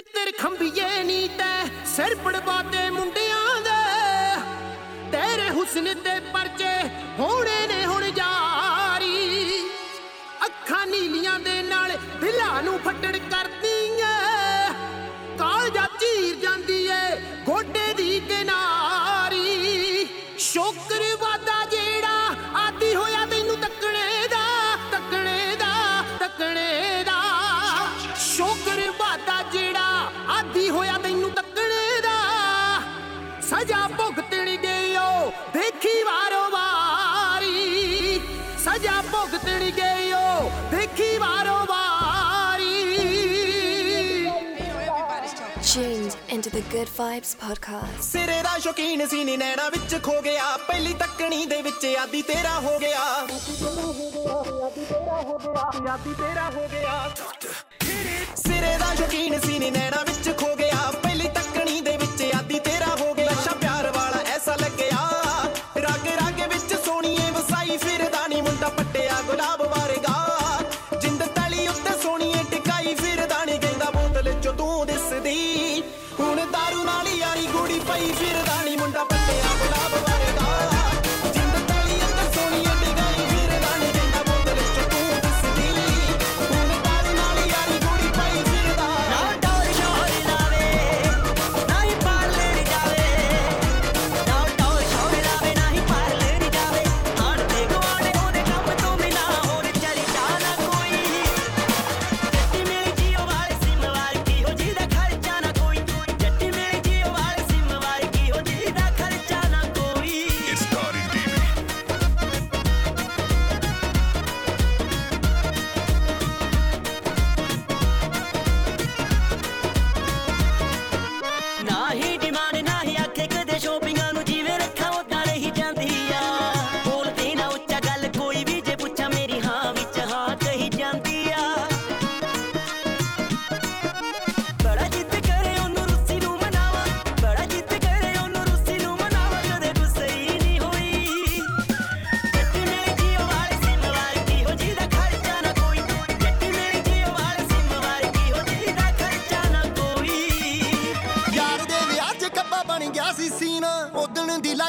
ਤਿੱਤਰ ਖੰਭੀਏ ਨੀ ਤੈ? ਸਿਰ ਪੜਵਾਤੇ ਮੁੰਡਿਆਂ ਦੇ। ਤੇਰੇ ਹੁਸਨ ਤੇ ਪਰਚੇ ਹੋਣੇ ਨੇ ਹੁਣ ਜਾਰੀ। ਅੱਖਾਂ ਨੀਲੀਆਂ ਦੇ ਨਾਲ ਦਿਲਾਂ ਨੂੰ ਫੱਟੜ ਕਰ ਸਜ਼ਾ ਭੁਗਤਣੀ ਗਈਓ ਦੇਖੀ ਵਾਰੋ ਵਾਰੀ। ਸਜ਼ਾ ਭੁਗਤਣੀ ਗਈਓ ਦੇਖੀ ਵਾਰੋ। Tuned into the Good Vibes podcast. ਸਿਰੇ ਦਾ ਸ਼ੌਕੀਨ ਸੀ ਨੀ ਨੈਣਾ ਵਿੱਚ ਖੋ ਗਿਆ। ਪਹਿਲੀ ਤੱਕਣੀ ਦੇ ਵਿੱਚ ਆਦੀ ਤੇਰਾ ਹੋ ਗਿਆ। ਆਦੀ ਤੇਰਾ ਹੋ ਗਿਆ ਆਦੀ ਤੇਰਾ ਹੋ ਗਿਆ। ਸਿਰੇ ਦਾ ਸ਼ੌਕੀਨ ਸੀ ਨੀ ਨੈਣਾ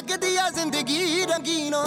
ਲੱਗਦੀ ਆ ਜ਼ਿੰਦਗੀ ਰੰਗੀਨੋ।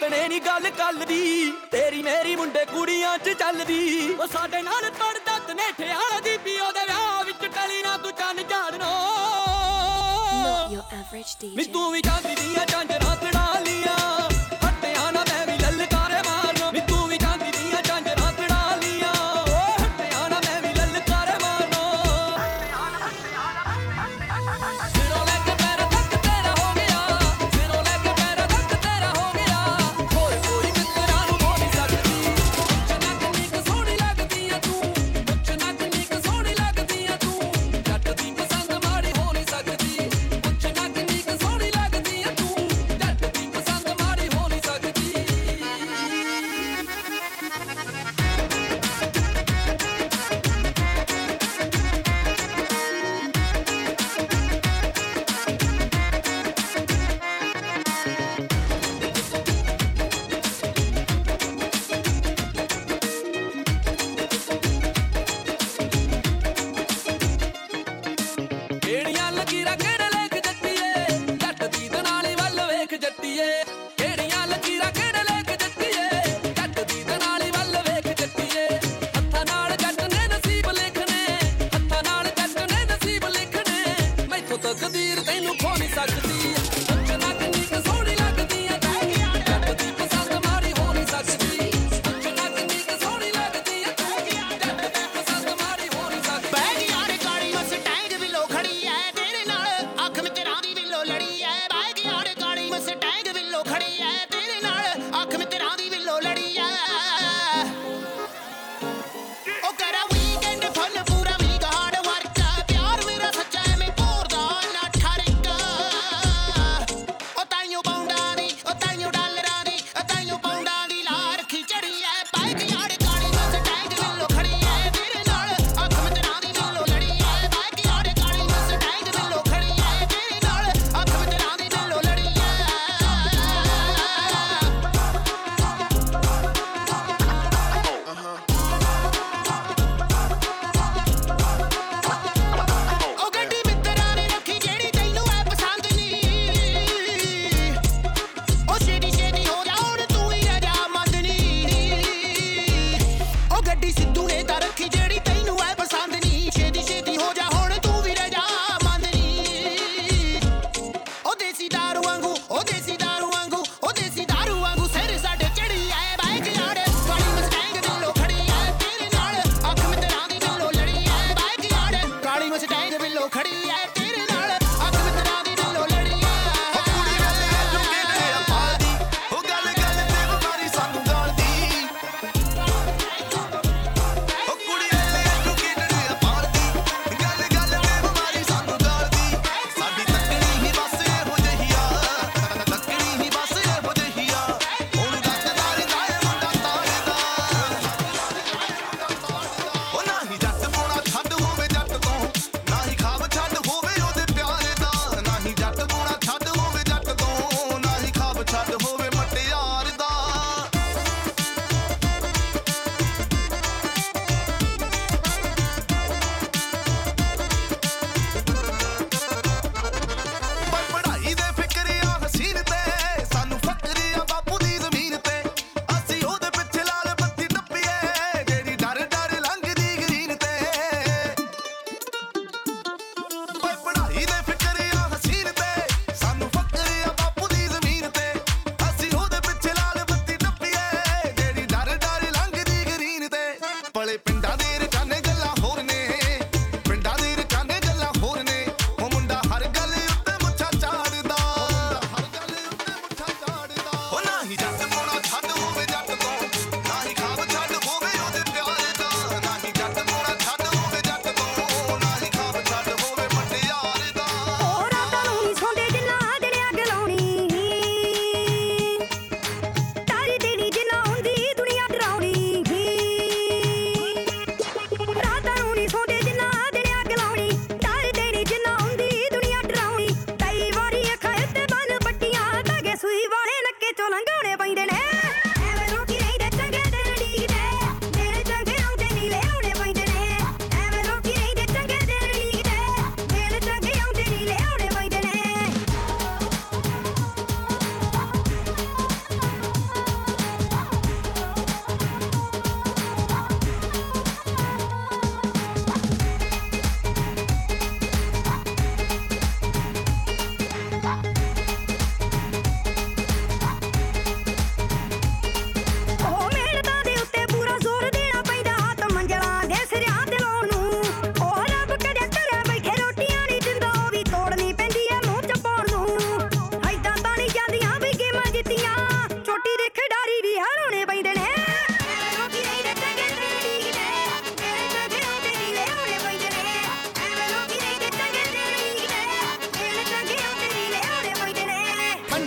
ਮਤਨੇ ਨਹੀਂ ਗੱਲ ਕੱਲ ਦੀ ਤੇਰੀ ਮੇਰੀ ਮੁੰਡੇ ਕੁੜੀਆਂ 'ਚ ਚੱਲਦੀ। ਉਹ ਸਾਡੇ ਨਾਲ ਪੜਦਾ ਤਨੇਠਿਆਲਾ ਦੀ ਵੀ ਉਹਦੇ ਵਿਆਹ ਵਿੱਚ ਟਲੀ ਨਾ ਤੂੰ ਚੰਨ ਝਾੜਨੋ Not your average DJ. ਤੂੰ ਵੀ ਜਾਂਦੀ ਦੀਆਂ ਝਾਂਜਰਾਂ ਤੜਾ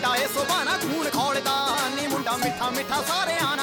ਮੁੰਡਾ ਏ ਸੋਬਾਣਾ ਖੂਨ ਖੋਲਦਾ ਨੀ ਮੁੰਡਾ ਮਿੱਠਾ ਮਿੱਠਾ ਸਾਰਿਆਂ ਨਾਲ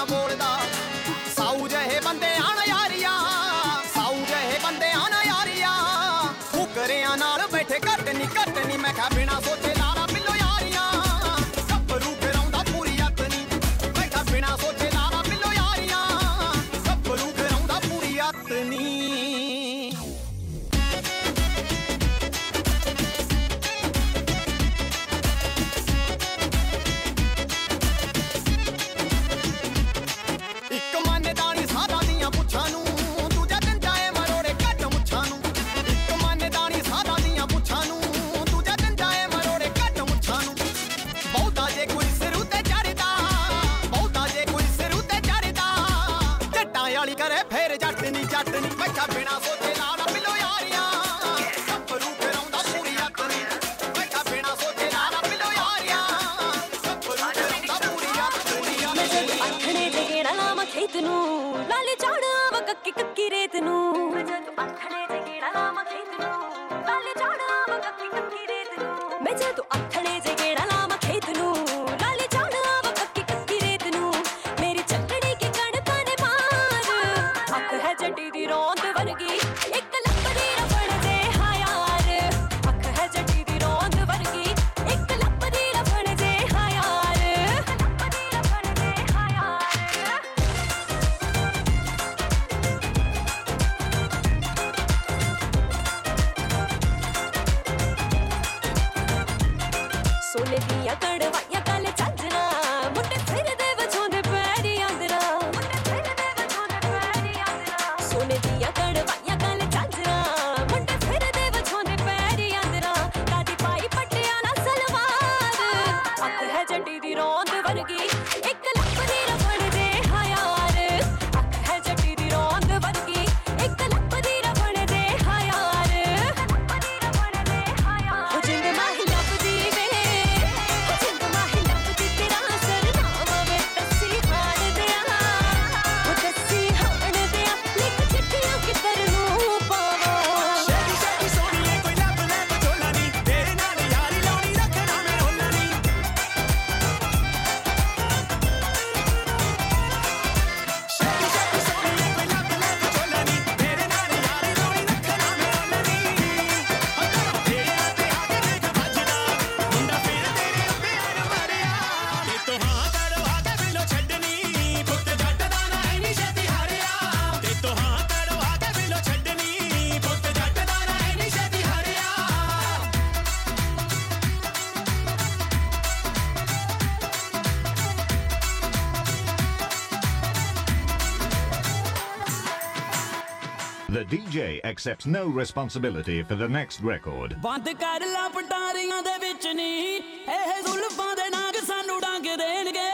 ਕੱਕੀ ਕੱਕੀ ਰੇਤ ਨੂੰ The DJ accepts no responsibility for the next record. ਕਰ ਲਾ ਪਟਾਰੀਆਂ ਦੇ ਵਿੱਚ ਨਹੀਂ ਇਹ ਜ਼ੁਲਫਾਂ ਦੇ ਨਾਗ ਸਾਨੂੰ ਡੰਗ ਦੇਣਗੇ